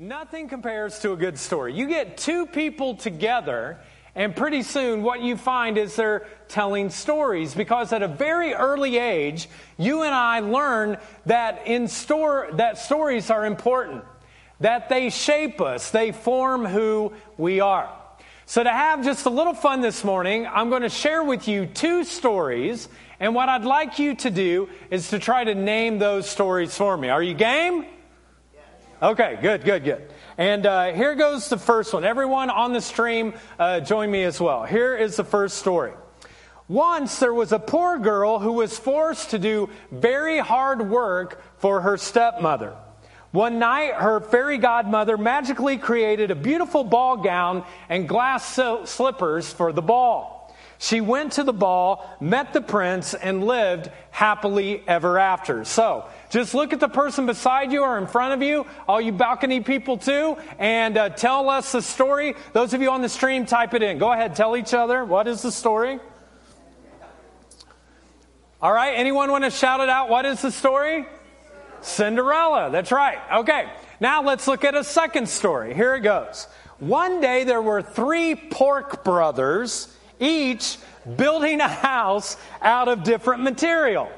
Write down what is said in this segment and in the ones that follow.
Nothing compares to a good story. You get two people together, and pretty soon what you find is they're telling stories because at a very early age, you and I learn that in store that stories are important, that they shape us, they form who we are. So to have just a little fun this morning, I'm going to share with you two stories, and what I'd like you to do is to try to name those stories for me. Are you game? Okay, good, good, good. And uh, here goes the first one. Everyone on the stream, uh, join me as well. Here is the first story. Once there was a poor girl who was forced to do very hard work for her stepmother. One night, her fairy godmother magically created a beautiful ball gown and glass slippers for the ball. She went to the ball, met the prince, and lived happily ever after. So, just look at the person beside you or in front of you, all you balcony people too, and uh, tell us the story. Those of you on the stream, type it in. Go ahead, tell each other. What is the story? All right, anyone want to shout it out? What is the story? Cinderella. That's right. Okay, now let's look at a second story. Here it goes. One day there were three pork brothers each building a house out of different material.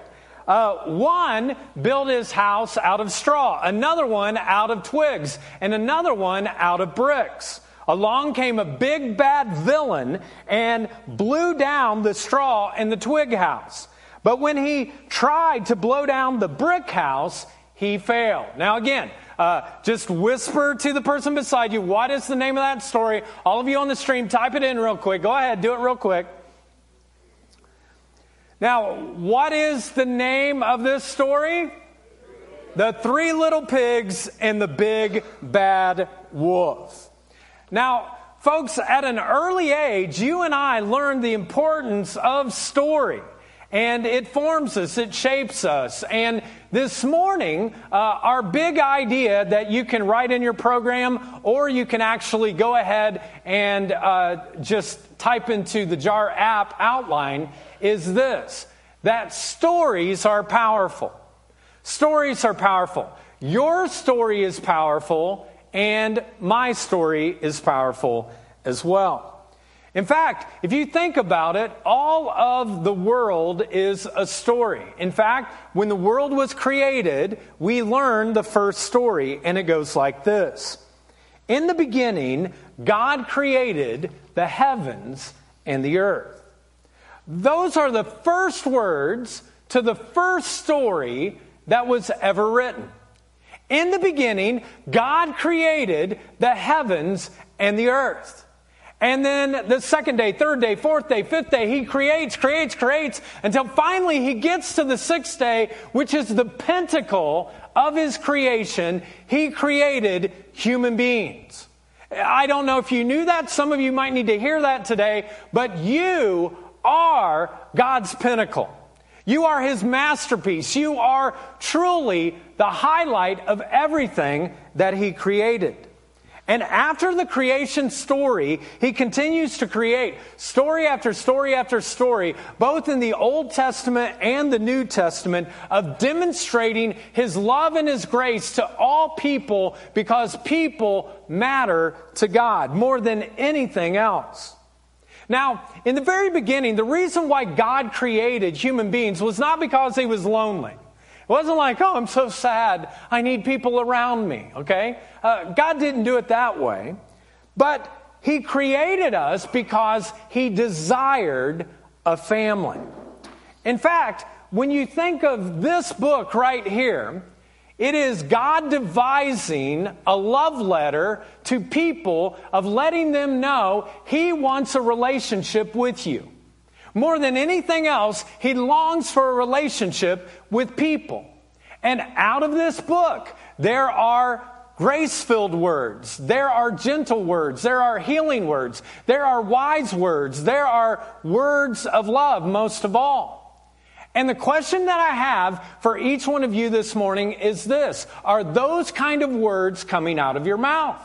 Uh, one built his house out of straw, another one out of twigs, and another one out of bricks. Along came a big bad villain and blew down the straw in the twig house. But when he tried to blow down the brick house, he failed. Now, again, uh, just whisper to the person beside you, what is the name of that story? All of you on the stream, type it in real quick. Go ahead, do it real quick. Now, what is the name of this story? The Three Little Pigs and the Big Bad Wolf. Now, folks, at an early age, you and I learned the importance of story. And it forms us, it shapes us. And this morning, uh, our big idea that you can write in your program, or you can actually go ahead and uh, just type into the JAR app outline, is this that stories are powerful. Stories are powerful. Your story is powerful, and my story is powerful as well. In fact, if you think about it, all of the world is a story. In fact, when the world was created, we learned the first story, and it goes like this In the beginning, God created the heavens and the earth. Those are the first words to the first story that was ever written. In the beginning, God created the heavens and the earth. And then the second day, third day, fourth day, fifth day, he creates, creates, creates until finally he gets to the sixth day, which is the pentacle of his creation. He created human beings. I don't know if you knew that. Some of you might need to hear that today, but you are God's pinnacle. You are his masterpiece. You are truly the highlight of everything that he created. And after the creation story, he continues to create story after story after story, both in the Old Testament and the New Testament, of demonstrating his love and his grace to all people because people matter to God more than anything else. Now, in the very beginning, the reason why God created human beings was not because he was lonely. It wasn't like, oh, I'm so sad. I need people around me, okay? Uh, God didn't do it that way. But He created us because He desired a family. In fact, when you think of this book right here, it is God devising a love letter to people of letting them know He wants a relationship with you. More than anything else, he longs for a relationship with people. And out of this book, there are grace filled words, there are gentle words, there are healing words, there are wise words, there are words of love, most of all. And the question that I have for each one of you this morning is this Are those kind of words coming out of your mouth?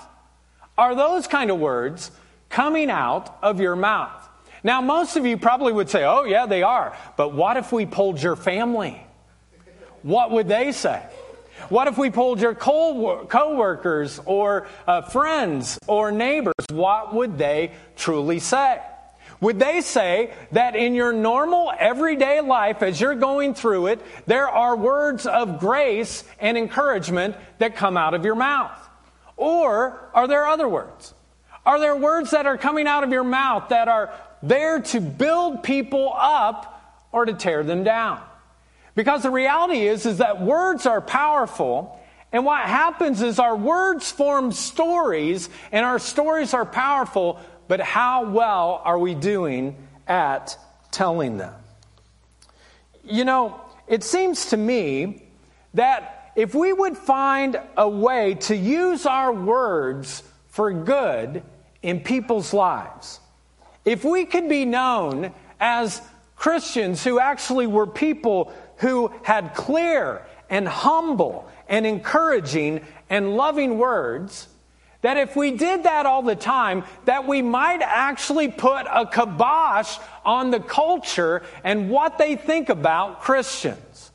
Are those kind of words coming out of your mouth? Now, most of you probably would say, oh, yeah, they are. But what if we pulled your family? What would they say? What if we pulled your co workers or uh, friends or neighbors? What would they truly say? Would they say that in your normal everyday life, as you're going through it, there are words of grace and encouragement that come out of your mouth? Or are there other words? Are there words that are coming out of your mouth that are there to build people up or to tear them down? Because the reality is, is that words are powerful. And what happens is our words form stories and our stories are powerful, but how well are we doing at telling them? You know, it seems to me that if we would find a way to use our words for good in people's lives, if we could be known as Christians who actually were people who had clear and humble and encouraging and loving words, that if we did that all the time, that we might actually put a kibosh on the culture and what they think about Christians.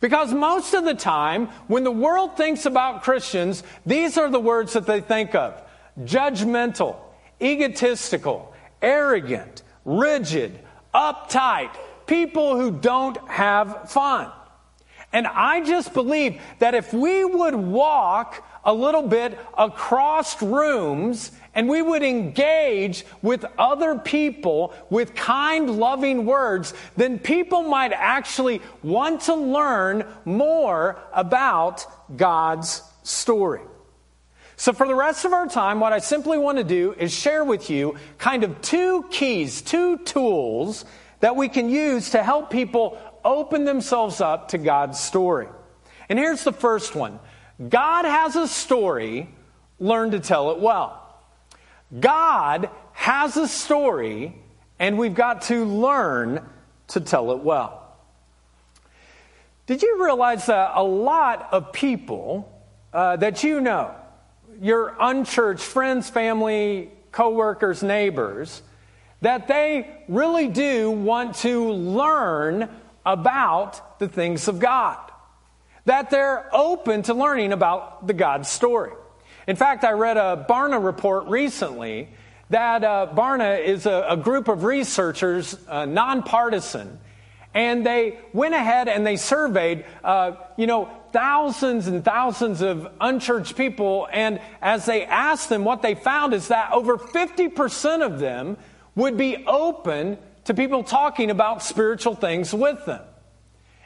Because most of the time, when the world thinks about Christians, these are the words that they think of judgmental, egotistical, arrogant, rigid, uptight, people who don't have fun. And I just believe that if we would walk a little bit across rooms and we would engage with other people with kind, loving words, then people might actually want to learn more about God's story. So, for the rest of our time, what I simply want to do is share with you kind of two keys, two tools that we can use to help people open themselves up to God's story. And here's the first one God has a story, learn to tell it well. God has a story, and we've got to learn to tell it well. Did you realize that a lot of people uh, that you know, your unchurched friends, family, coworkers, neighbors, that they really do want to learn about the things of God that they're open to learning about the God story. In fact, I read a Barna report recently that uh, Barna is a, a, group of researchers, uh, nonpartisan, and they went ahead and they surveyed, uh, you know, thousands and thousands of unchurched people. And as they asked them, what they found is that over 50% of them would be open to people talking about spiritual things with them.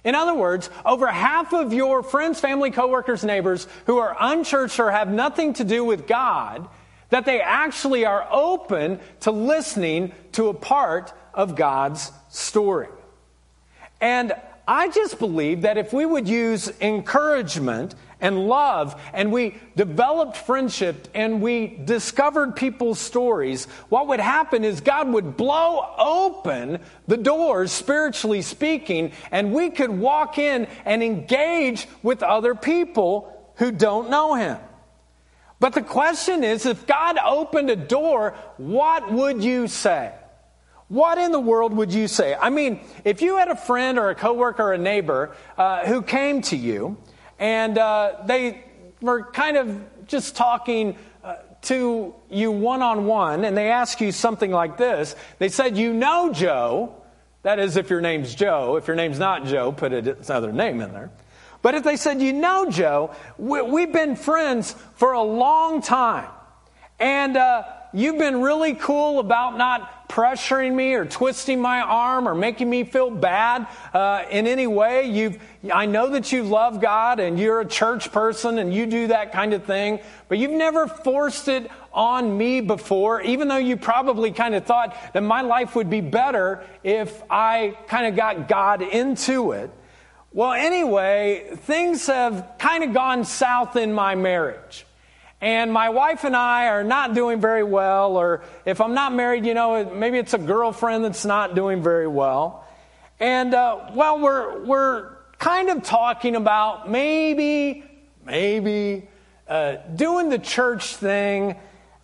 In other words, over half of your friends, family, coworkers, neighbors who are unchurched or have nothing to do with God, that they actually are open to listening to a part of God's story. And I just believe that if we would use encouragement and love, and we developed friendship and we discovered people's stories, what would happen is God would blow open the doors, spiritually speaking, and we could walk in and engage with other people who don't know Him. But the question is if God opened a door, what would you say? What in the world would you say? I mean, if you had a friend or a coworker or a neighbor uh, who came to you and uh, they were kind of just talking uh, to you one on one, and they ask you something like this. They said, You know Joe. That is, if your name's Joe. If your name's not Joe, put another name in there. But if they said, You know Joe, we, have been friends for a long time. And uh, you've been really cool about not pressuring me or twisting my arm or making me feel bad uh, in any way. You've, I know that you love God and you're a church person and you do that kind of thing, but you've never forced it on me before, even though you probably kind of thought that my life would be better if I kind of got God into it. Well, anyway, things have kind of gone south in my marriage and my wife and I are not doing very well, or if I'm not married, you know, maybe it's a girlfriend that's not doing very well. And, uh, well, we're, we're kind of talking about maybe, maybe uh, doing the church thing,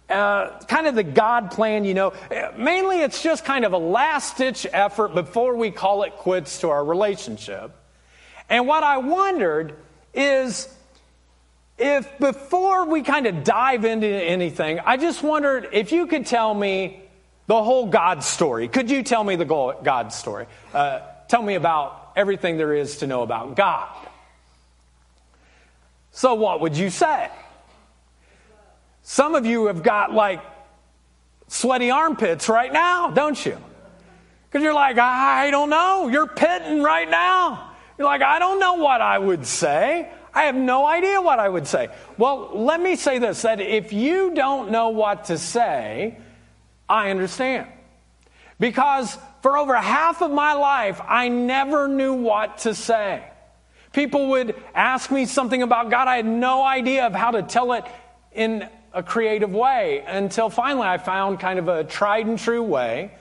uh, kind of the God plan, you know. Mainly it's just kind of a last ditch effort before we call it quits to our relationship. And what I wondered is, if before we kind of dive into anything, I just wondered if you could tell me the whole God story. Could you tell me the God story? Uh, tell me about everything there is to know about God. So, what would you say? Some of you have got like sweaty armpits right now, don't you? Because you're like, I don't know. You're pitting right now. You're like, I don't know what I would say. I have no idea what I would say. Well, let me say this that if you don't know what to say, I understand. Because for over half of my life, I never knew what to say. People would ask me something about God. I had no idea of how to tell it in a creative way until finally I found kind of a tried and true way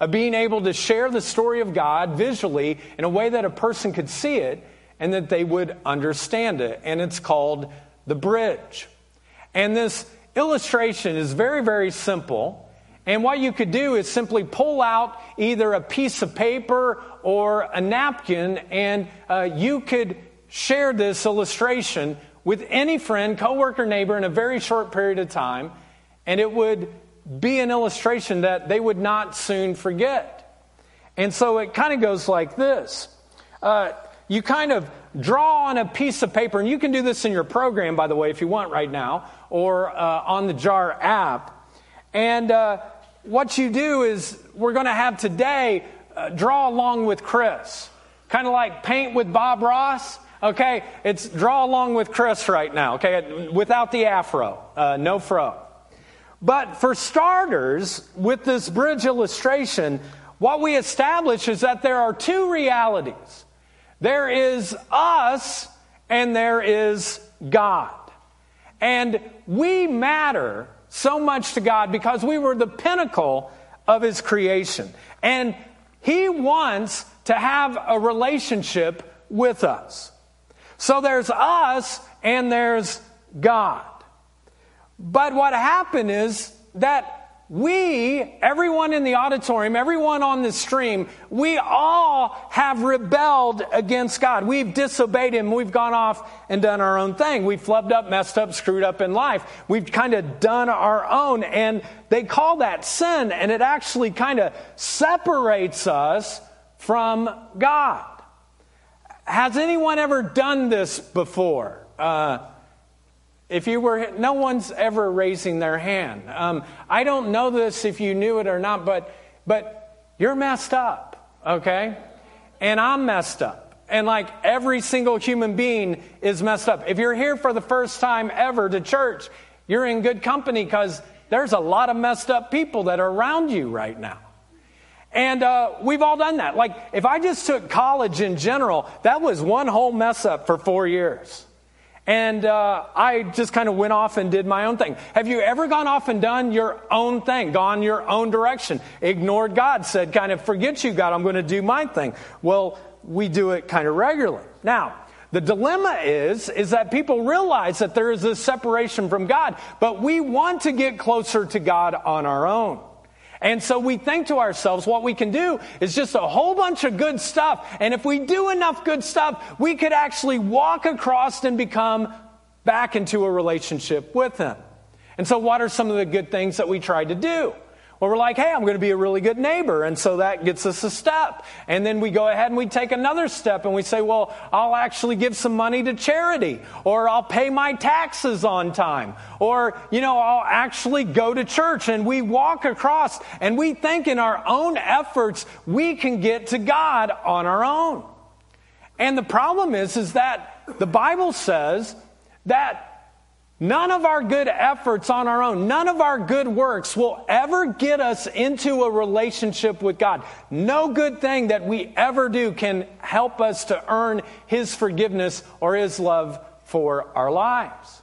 of being able to share the story of God visually in a way that a person could see it and that they would understand it. And it's called the bridge. And this illustration is very, very simple. And what you could do is simply pull out either a piece of paper or a napkin, and uh, you could share this illustration with any friend, coworker, neighbor in a very short period of time, and it would be an illustration that they would not soon forget. And so it kind of goes like this. Uh, you kind of draw on a piece of paper, and you can do this in your program, by the way, if you want right now, or uh, on the JAR app. And uh, what you do is, we're going to have today uh, draw along with Chris. Kind of like paint with Bob Ross. Okay, it's draw along with Chris right now, okay, without the afro, uh, no fro. But for starters, with this bridge illustration, what we establish is that there are two realities there is us and there is God. And we matter so much to God because we were the pinnacle of His creation. And He wants to have a relationship with us. So there's us and there's God. But what happened is that we, everyone in the auditorium, everyone on the stream, we all have rebelled against God. We've disobeyed Him. We've gone off and done our own thing. We've flubbed up, messed up, screwed up in life. We've kind of done our own. And they call that sin. And it actually kind of separates us from God. Has anyone ever done this before? Uh, if you were, no one's ever raising their hand. Um, I don't know this if you knew it or not, but, but you're messed up, okay? And I'm messed up. And like every single human being is messed up. If you're here for the first time ever to church, you're in good company because there's a lot of messed up people that are around you right now. And uh, we've all done that. Like, if I just took college in general, that was one whole mess up for four years. And uh, I just kind of went off and did my own thing. Have you ever gone off and done your own thing, gone your own direction, ignored God, said, kind of, forget you, God, I'm going to do my thing? Well, we do it kind of regularly. Now, the dilemma is, is that people realize that there is this separation from God, but we want to get closer to God on our own. And so we think to ourselves, what we can do is just a whole bunch of good stuff. And if we do enough good stuff, we could actually walk across and become back into a relationship with Him. And so, what are some of the good things that we try to do? We're like, hey, I'm going to be a really good neighbor. And so that gets us a step. And then we go ahead and we take another step and we say, well, I'll actually give some money to charity or I'll pay my taxes on time or, you know, I'll actually go to church and we walk across and we think in our own efforts we can get to God on our own. And the problem is, is that the Bible says that None of our good efforts on our own, none of our good works will ever get us into a relationship with God. No good thing that we ever do can help us to earn His forgiveness or His love for our lives.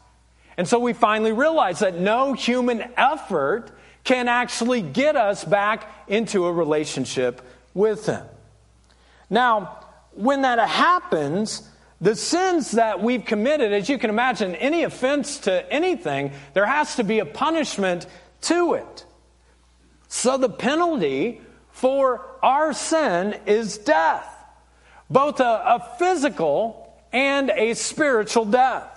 And so we finally realize that no human effort can actually get us back into a relationship with Him. Now, when that happens, the sins that we've committed, as you can imagine, any offense to anything, there has to be a punishment to it. So the penalty for our sin is death, both a, a physical and a spiritual death.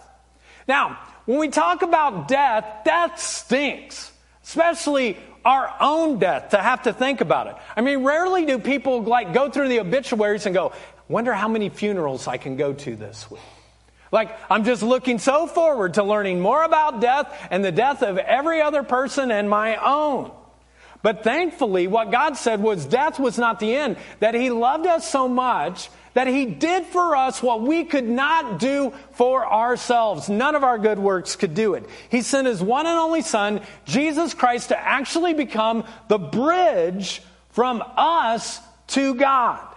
Now, when we talk about death, death stinks, especially our own death to have to think about it. I mean, rarely do people like go through the obituaries and go, wonder how many funerals I can go to this week. Like, I'm just looking so forward to learning more about death and the death of every other person and my own. But thankfully, what God said was death was not the end, that He loved us so much that He did for us what we could not do for ourselves. None of our good works could do it. He sent His one and only Son, Jesus Christ, to actually become the bridge from us to God.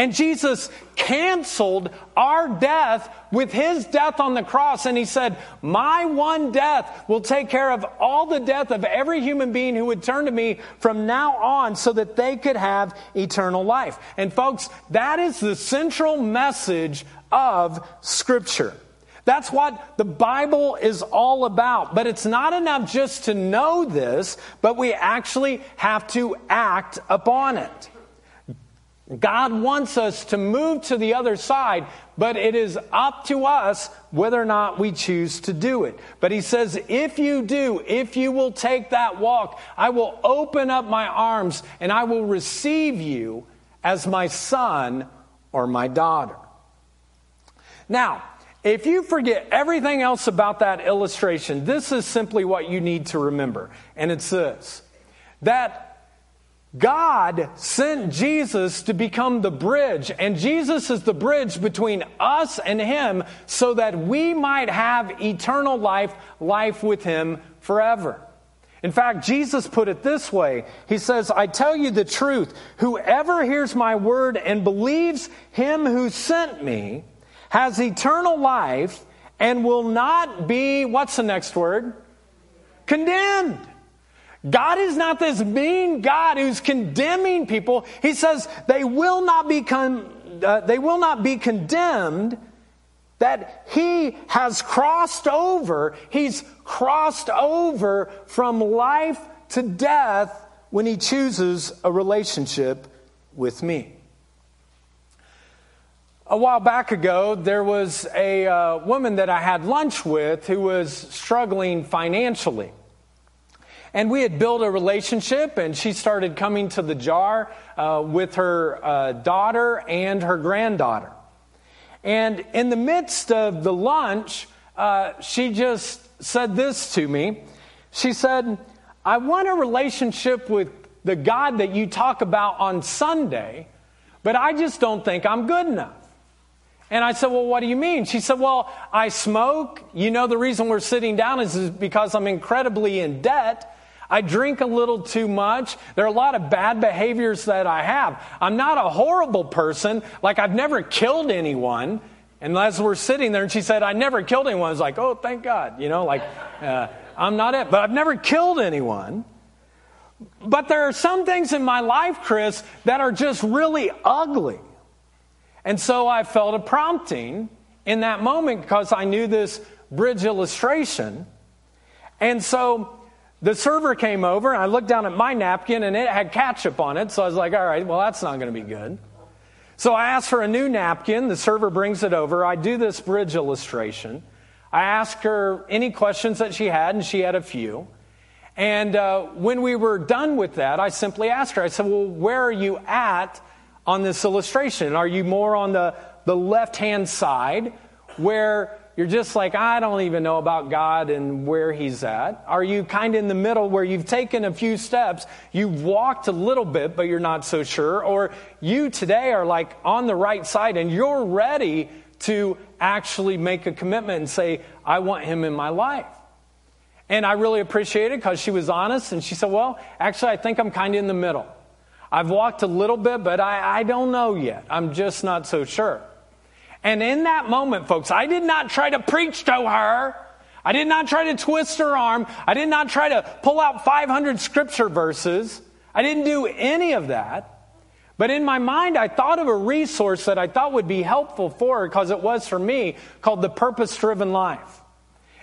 And Jesus canceled our death with his death on the cross. And he said, My one death will take care of all the death of every human being who would turn to me from now on so that they could have eternal life. And folks, that is the central message of Scripture. That's what the Bible is all about. But it's not enough just to know this, but we actually have to act upon it. God wants us to move to the other side, but it is up to us whether or not we choose to do it. But he says, if you do, if you will take that walk, I will open up my arms and I will receive you as my son or my daughter. Now, if you forget everything else about that illustration, this is simply what you need to remember. And it's this that God sent Jesus to become the bridge, and Jesus is the bridge between us and Him so that we might have eternal life, life with Him forever. In fact, Jesus put it this way He says, I tell you the truth, whoever hears my word and believes Him who sent me has eternal life and will not be, what's the next word? Condemned. God is not this mean God who's condemning people. He says they will not be con- uh, they will not be condemned that he has crossed over. He's crossed over from life to death when he chooses a relationship with me. A while back ago, there was a uh, woman that I had lunch with who was struggling financially. And we had built a relationship, and she started coming to the jar uh, with her uh, daughter and her granddaughter. And in the midst of the lunch, uh, she just said this to me. She said, I want a relationship with the God that you talk about on Sunday, but I just don't think I'm good enough. And I said, Well, what do you mean? She said, Well, I smoke. You know, the reason we're sitting down is because I'm incredibly in debt. I drink a little too much. There are a lot of bad behaviors that I have. I'm not a horrible person. Like, I've never killed anyone. And as we're sitting there, and she said, I never killed anyone. I was like, oh, thank God. You know, like, uh, I'm not it. But I've never killed anyone. But there are some things in my life, Chris, that are just really ugly. And so I felt a prompting in that moment because I knew this bridge illustration. And so the server came over, and I looked down at my napkin, and it had ketchup on it. So I was like, all right, well, that's not going to be good. So I asked for a new napkin. The server brings it over. I do this bridge illustration. I asked her any questions that she had, and she had a few. And uh, when we were done with that, I simply asked her, I said, Well, where are you at on this illustration? Are you more on the, the left hand side where you're just like, I don't even know about God and where He's at? Are you kind of in the middle where you've taken a few steps, you've walked a little bit, but you're not so sure? Or you today are like on the right side and you're ready to actually make a commitment and say, I want Him in my life? And I really appreciate it because she was honest and she said, Well, actually, I think I'm kind of in the middle. I've walked a little bit, but I, I don't know yet. I'm just not so sure. And in that moment, folks, I did not try to preach to her. I did not try to twist her arm. I did not try to pull out 500 scripture verses. I didn't do any of that. But in my mind, I thought of a resource that I thought would be helpful for her because it was for me called The Purpose Driven Life.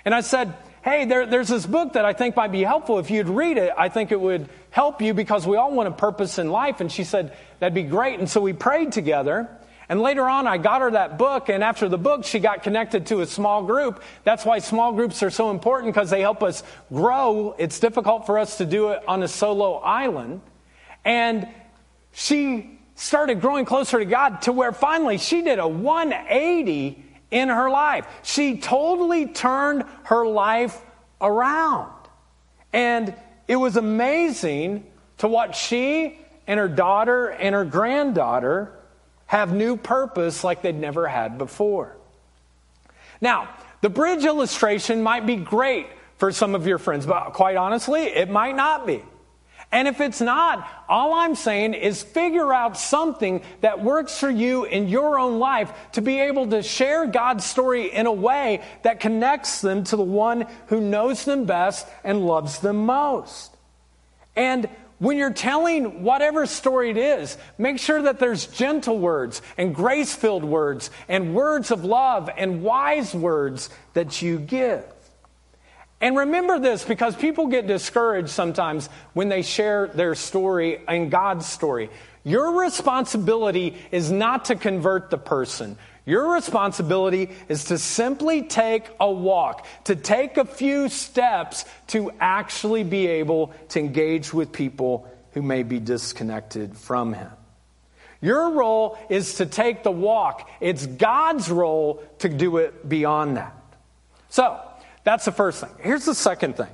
And I said, Hey, there, there's this book that I think might be helpful. If you'd read it, I think it would help you because we all want a purpose in life. And she said, That'd be great. And so we prayed together. And later on, I got her that book, and after the book, she got connected to a small group. That's why small groups are so important because they help us grow. It's difficult for us to do it on a solo island. And she started growing closer to God to where finally she did a 180 in her life. She totally turned her life around. And it was amazing to watch she and her daughter and her granddaughter have new purpose like they'd never had before. Now, the bridge illustration might be great for some of your friends, but quite honestly, it might not be. And if it's not, all I'm saying is figure out something that works for you in your own life to be able to share God's story in a way that connects them to the one who knows them best and loves them most. And when you're telling whatever story it is, make sure that there's gentle words and grace filled words and words of love and wise words that you give. And remember this because people get discouraged sometimes when they share their story and God's story. Your responsibility is not to convert the person. Your responsibility is to simply take a walk, to take a few steps to actually be able to engage with people who may be disconnected from Him. Your role is to take the walk. It's God's role to do it beyond that. So, that's the first thing. Here's the second thing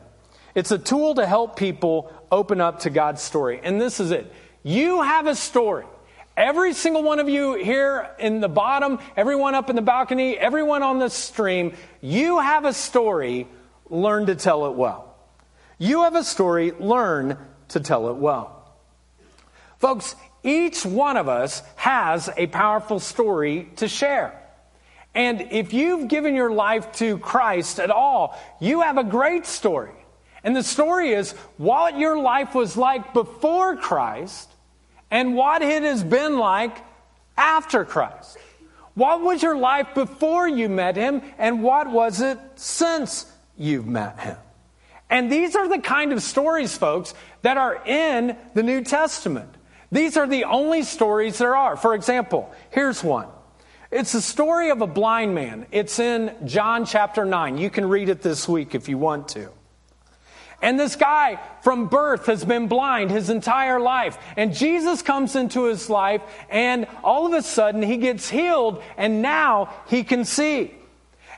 it's a tool to help people open up to God's story. And this is it. You have a story. Every single one of you here in the bottom, everyone up in the balcony, everyone on the stream, you have a story, learn to tell it well. You have a story, learn to tell it well. Folks, each one of us has a powerful story to share. And if you've given your life to Christ at all, you have a great story. And the story is what your life was like before Christ and what it has been like after Christ. What was your life before you met him, and what was it since you've met him? And these are the kind of stories, folks, that are in the New Testament. These are the only stories there are. For example, here's one. It's the story of a blind man. It's in John chapter 9. You can read it this week if you want to. And this guy from birth has been blind his entire life. And Jesus comes into his life, and all of a sudden he gets healed, and now he can see.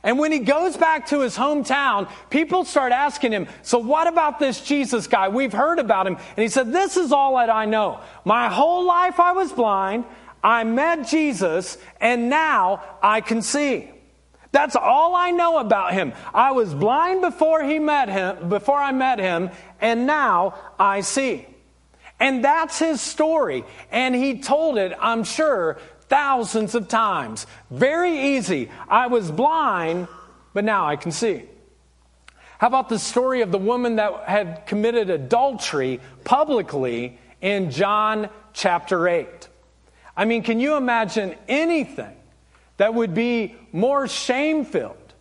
And when he goes back to his hometown, people start asking him, So, what about this Jesus guy? We've heard about him. And he said, This is all that I know. My whole life I was blind. I met Jesus, and now I can see. That's all I know about him. I was blind before he met him, before I met him, and now I see. And that's his story. And he told it, I'm sure, thousands of times. Very easy. I was blind, but now I can see. How about the story of the woman that had committed adultery publicly in John chapter 8? I mean, can you imagine anything that would be more shame filled,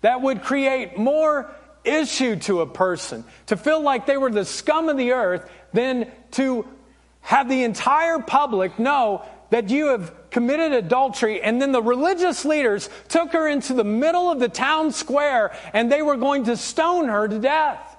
that would create more issue to a person, to feel like they were the scum of the earth, than to have the entire public know that you have committed adultery. And then the religious leaders took her into the middle of the town square and they were going to stone her to death.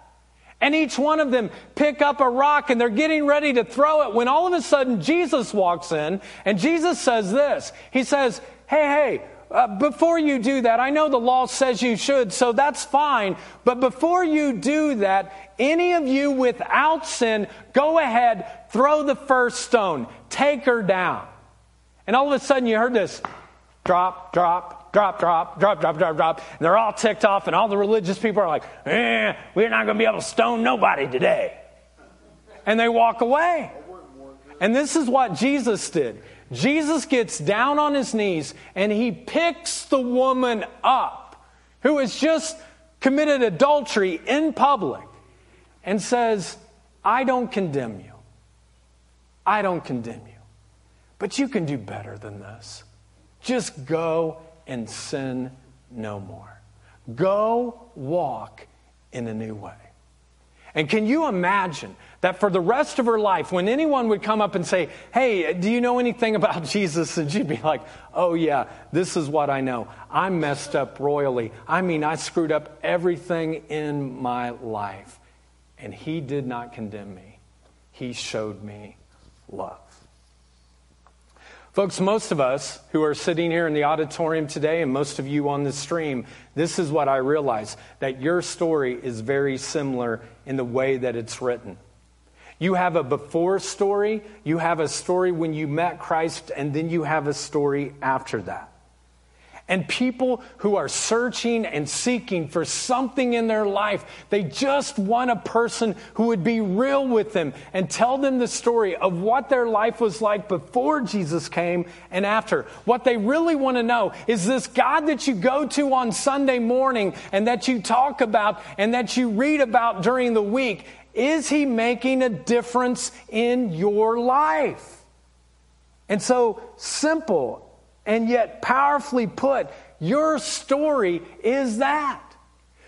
And each one of them pick up a rock and they're getting ready to throw it when all of a sudden Jesus walks in and Jesus says this. He says, Hey, hey, uh, before you do that, I know the law says you should, so that's fine. But before you do that, any of you without sin, go ahead, throw the first stone, take her down. And all of a sudden you heard this drop, drop, drop, drop, drop, drop, drop, drop. And they're all ticked off, and all the religious people are like, eh, we're not going to be able to stone nobody today. And they walk away. And this is what Jesus did. Jesus gets down on his knees and he picks the woman up who has just committed adultery in public and says, I don't condemn you. I don't condemn you. But you can do better than this. Just go and sin no more. Go walk in a new way. And can you imagine that for the rest of her life, when anyone would come up and say, Hey, do you know anything about Jesus? And she'd be like, Oh, yeah, this is what I know. I messed up royally. I mean, I screwed up everything in my life. And he did not condemn me, he showed me love. Folks, most of us who are sitting here in the auditorium today, and most of you on the stream, this is what I realize that your story is very similar in the way that it's written. You have a before story, you have a story when you met Christ, and then you have a story after that. And people who are searching and seeking for something in their life, they just want a person who would be real with them and tell them the story of what their life was like before Jesus came and after. What they really want to know is this God that you go to on Sunday morning and that you talk about and that you read about during the week, is he making a difference in your life? And so simple and yet, powerfully put, your story is that.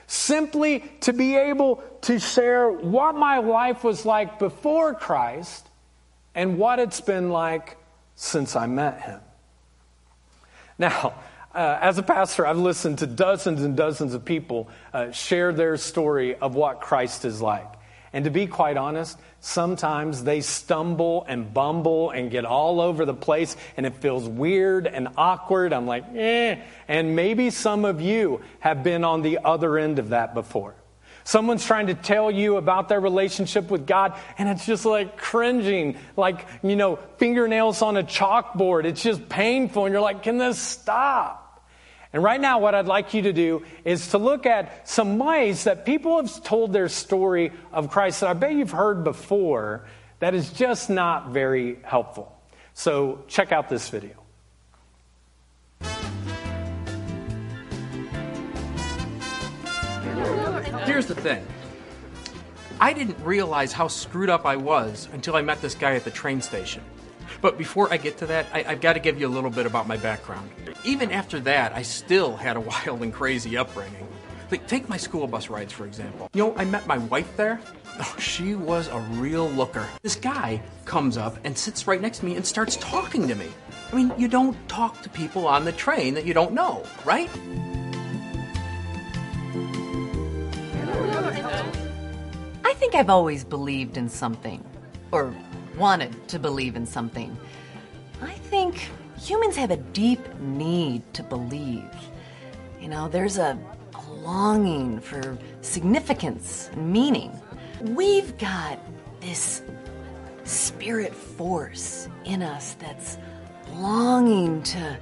Simply to be able to share what my life was like before Christ and what it's been like since I met him. Now, uh, as a pastor, I've listened to dozens and dozens of people uh, share their story of what Christ is like. And to be quite honest, sometimes they stumble and bumble and get all over the place and it feels weird and awkward. I'm like, eh. And maybe some of you have been on the other end of that before. Someone's trying to tell you about their relationship with God, and it's just like cringing, like, you know, fingernails on a chalkboard. It's just painful, and you're like, can this stop? And right now, what I'd like you to do is to look at some ways that people have told their story of Christ that I bet you've heard before that is just not very helpful. So, check out this video. Here's the thing I didn't realize how screwed up I was until I met this guy at the train station. But before I get to that, I, have got to give you a little bit about my background. Even after that, I still had a wild and crazy upbringing. Like, take my school bus rides, for example. You know, I met my wife there. Oh, she was a real looker. This guy comes up and sits right next to me and starts talking to me. I mean, you don't talk to people on the train that you don't know, right? I think I've always believed in something. Or wanted to believe in something. I think humans have a deep need to believe. You know, there's a, a longing for significance and meaning. We've got this spirit force in us that's longing to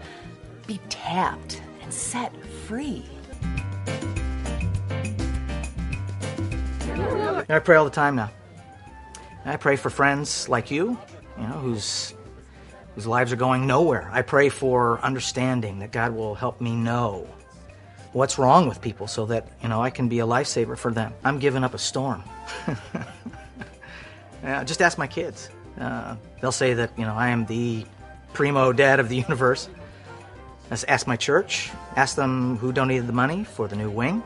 be tapped and set free. I pray all the time now. I pray for friends like you, you know, whose whose lives are going nowhere. I pray for understanding that God will help me know what's wrong with people so that, you know, I can be a lifesaver for them. I'm giving up a storm. yeah, just ask my kids. Uh, they'll say that, you know, I am the primo dad of the universe. Let's ask my church. Ask them who donated the money for the new wing.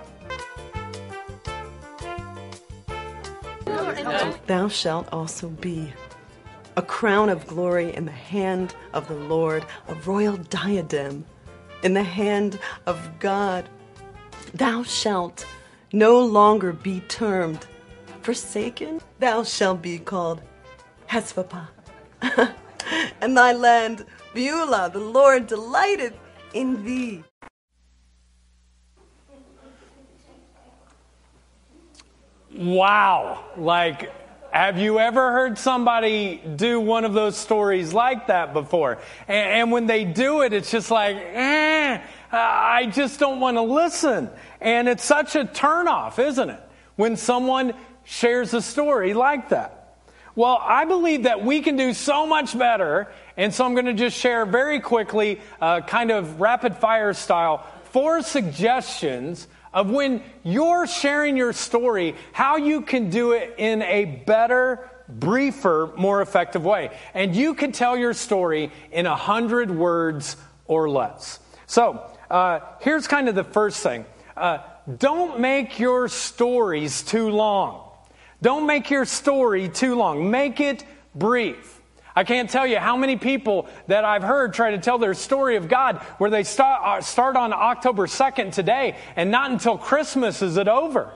Thou shalt also be a crown of glory in the hand of the Lord, a royal diadem in the hand of God. Thou shalt no longer be termed forsaken, thou shalt be called Hephzibah. and thy land Beulah, the Lord delighted in thee. Wow. Like, have you ever heard somebody do one of those stories like that before? And, and when they do it, it's just like, eh, I just don't want to listen. And it's such a turnoff, isn't it? When someone shares a story like that. Well, I believe that we can do so much better. And so I'm going to just share very quickly, uh, kind of rapid fire style, four suggestions of when you're sharing your story, how you can do it in a better, briefer, more effective way. And you can tell your story in a hundred words or less. So, uh, here's kind of the first thing. Uh, don't make your stories too long. Don't make your story too long. Make it brief. I can't tell you how many people that I've heard try to tell their story of God where they start, uh, start on October 2nd today and not until Christmas is it over.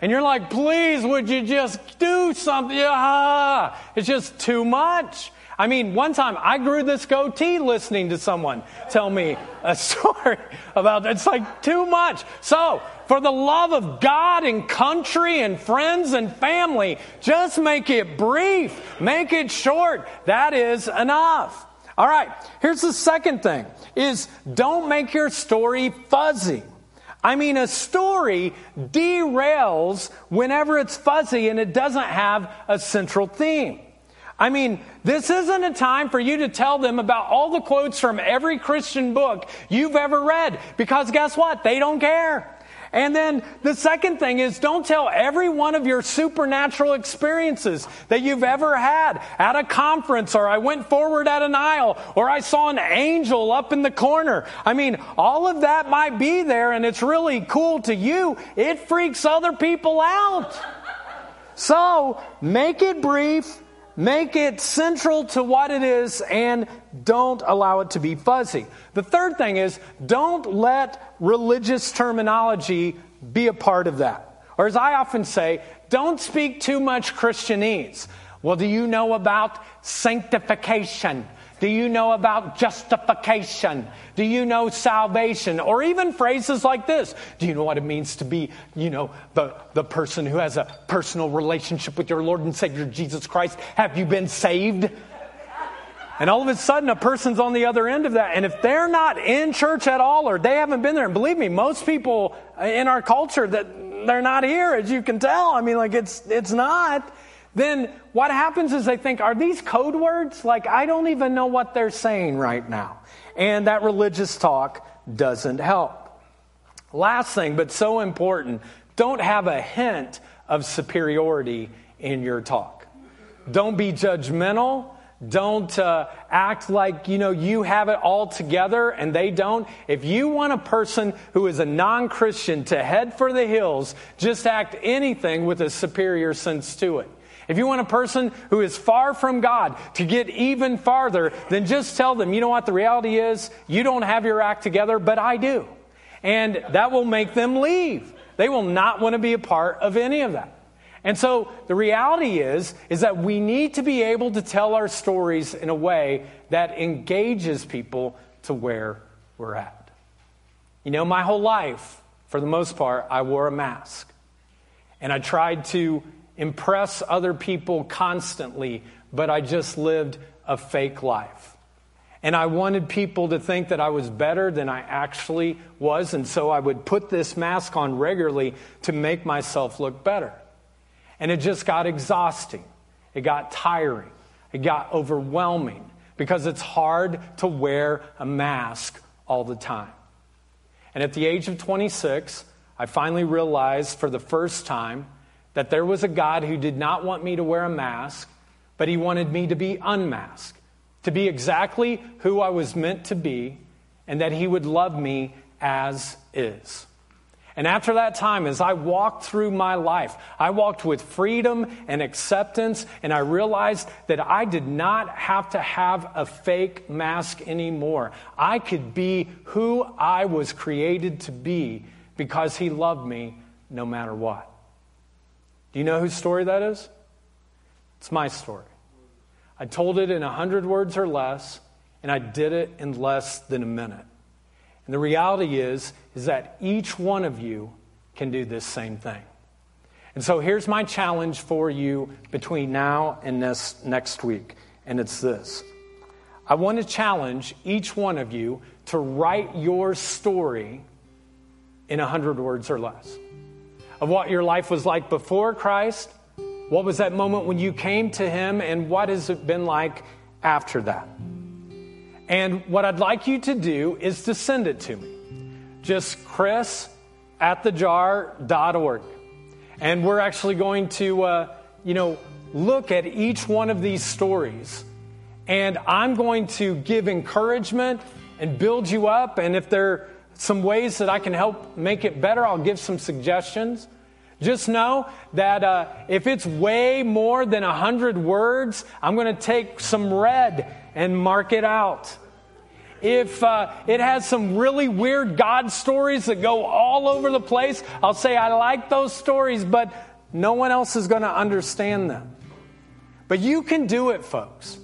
And you're like, please, would you just do something? It's just too much. I mean, one time I grew this goatee listening to someone tell me a story about it's like too much. So, for the love of God and country and friends and family, just make it brief, make it short. That is enough. All right, here's the second thing is don't make your story fuzzy. I mean, a story derails whenever it's fuzzy and it doesn't have a central theme. I mean, this isn't a time for you to tell them about all the quotes from every Christian book you've ever read, because guess what? They don't care. And then the second thing is don't tell every one of your supernatural experiences that you've ever had at a conference or I went forward at an aisle or I saw an angel up in the corner. I mean, all of that might be there and it's really cool to you. It freaks other people out. So make it brief, make it central to what it is, and don't allow it to be fuzzy. The third thing is don't let religious terminology be a part of that. Or as I often say, don't speak too much Christianese. Well, do you know about sanctification? Do you know about justification? Do you know salvation? Or even phrases like this. Do you know what it means to be, you know, the, the person who has a personal relationship with your Lord and Savior Jesus Christ? Have you been saved? And all of a sudden, a person's on the other end of that. And if they're not in church at all or they haven't been there, and believe me, most people in our culture that they're not here, as you can tell. I mean, like it's, it's not then what happens is they think, are these code words? Like, I don't even know what they're saying right now. And that religious talk doesn't help. Last thing, but so important, don't have a hint of superiority in your talk. Don't be judgmental. Don't uh, act like you know you have it all together and they don't. If you want a person who is a non-Christian to head for the hills, just act anything with a superior sense to it. If you want a person who is far from God to get even farther, then just tell them, you know what, the reality is, you don't have your act together, but I do. And that will make them leave. They will not want to be a part of any of that. And so the reality is, is that we need to be able to tell our stories in a way that engages people to where we're at. You know, my whole life, for the most part, I wore a mask. And I tried to impress other people constantly, but I just lived a fake life. And I wanted people to think that I was better than I actually was, and so I would put this mask on regularly to make myself look better. And it just got exhausting. It got tiring. It got overwhelming because it's hard to wear a mask all the time. And at the age of 26, I finally realized for the first time that there was a God who did not want me to wear a mask, but he wanted me to be unmasked, to be exactly who I was meant to be, and that he would love me as is. And after that time, as I walked through my life, I walked with freedom and acceptance, and I realized that I did not have to have a fake mask anymore. I could be who I was created to be because He loved me no matter what. Do you know whose story that is? It's my story. I told it in a hundred words or less, and I did it in less than a minute. And the reality is, is that each one of you can do this same thing. And so here's my challenge for you between now and this next week, and it's this. I want to challenge each one of you to write your story in a hundred words or less of what your life was like before Christ. What was that moment when you came to Him, and what has it been like after that? And what I'd like you to do is to send it to me. Just chris at thejar.org. And we're actually going to, uh, you know, look at each one of these stories. And I'm going to give encouragement and build you up. And if there are some ways that I can help make it better, I'll give some suggestions. Just know that uh, if it's way more than 100 words, I'm going to take some red and mark it out. If uh, it has some really weird God stories that go all over the place, I'll say, I like those stories, but no one else is going to understand them. But you can do it, folks.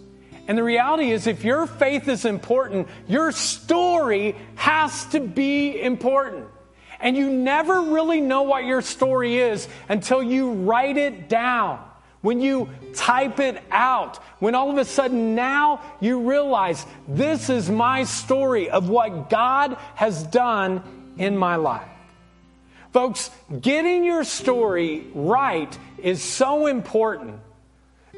And the reality is, if your faith is important, your story has to be important. And you never really know what your story is until you write it down. When you type it out, when all of a sudden now you realize this is my story of what God has done in my life. Folks, getting your story right is so important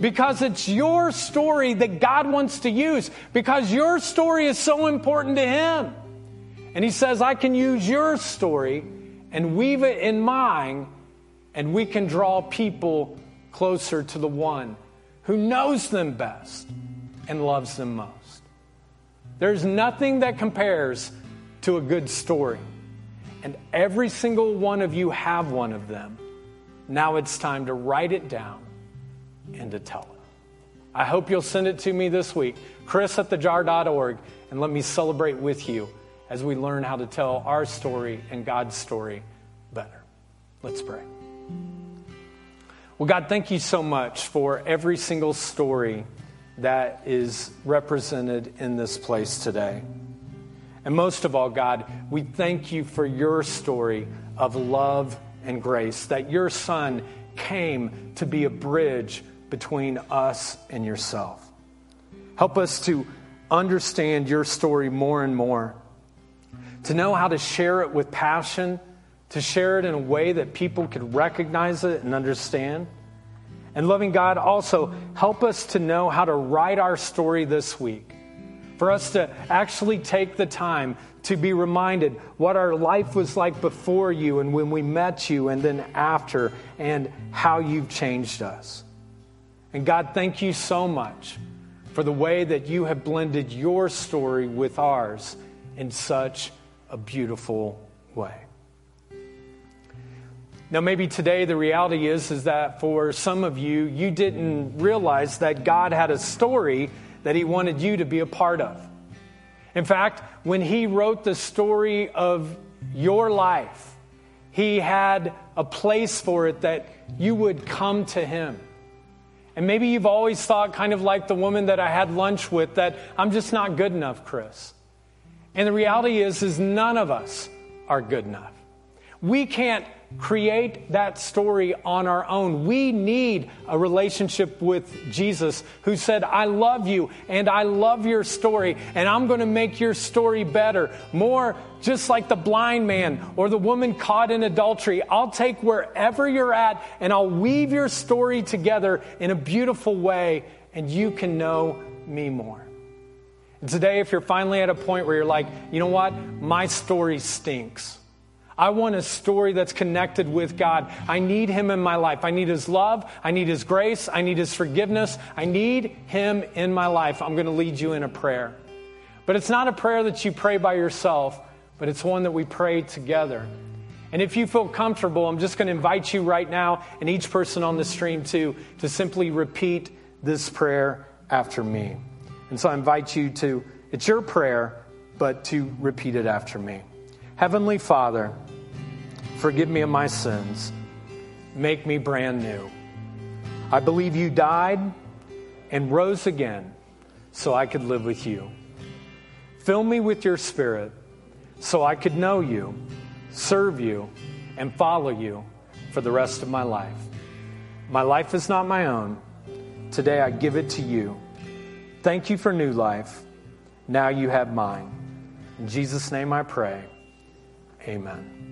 because it's your story that God wants to use because your story is so important to Him. And He says, I can use your story and weave it in mine, and we can draw people closer to the one who knows them best and loves them most. There's nothing that compares to a good story. And every single one of you have one of them. Now it's time to write it down and to tell it. I hope you'll send it to me this week, chris at thejar.org, and let me celebrate with you as we learn how to tell our story and God's story better. Let's pray. Well, God, thank you so much for every single story that is represented in this place today. And most of all, God, we thank you for your story of love and grace, that your Son came to be a bridge between us and yourself. Help us to understand your story more and more, to know how to share it with passion, to share it in a way that people could recognize it and understand. And loving God, also help us to know how to write our story this week. For us to actually take the time to be reminded what our life was like before you and when we met you and then after, and how you've changed us. And God, thank you so much for the way that you have blended your story with ours in such a beautiful way. Now, maybe today the reality is, is that for some of you, you didn't realize that God had a story that He wanted you to be a part of. In fact, when He wrote the story of your life, He had a place for it that you would come to Him. And maybe you've always thought, kind of like the woman that I had lunch with, that I'm just not good enough, Chris. And the reality is, is none of us are good enough. We can't create that story on our own. We need a relationship with Jesus who said, I love you and I love your story and I'm going to make your story better. More just like the blind man or the woman caught in adultery. I'll take wherever you're at and I'll weave your story together in a beautiful way and you can know me more. And today, if you're finally at a point where you're like, you know what? My story stinks. I want a story that's connected with God. I need Him in my life. I need His love. I need His grace. I need His forgiveness. I need Him in my life. I'm going to lead you in a prayer. But it's not a prayer that you pray by yourself, but it's one that we pray together. And if you feel comfortable, I'm just going to invite you right now, and each person on the stream too, to simply repeat this prayer after me. And so I invite you to, it's your prayer, but to repeat it after me. Heavenly Father, Forgive me of my sins. Make me brand new. I believe you died and rose again so I could live with you. Fill me with your spirit so I could know you, serve you, and follow you for the rest of my life. My life is not my own. Today I give it to you. Thank you for new life. Now you have mine. In Jesus' name I pray. Amen.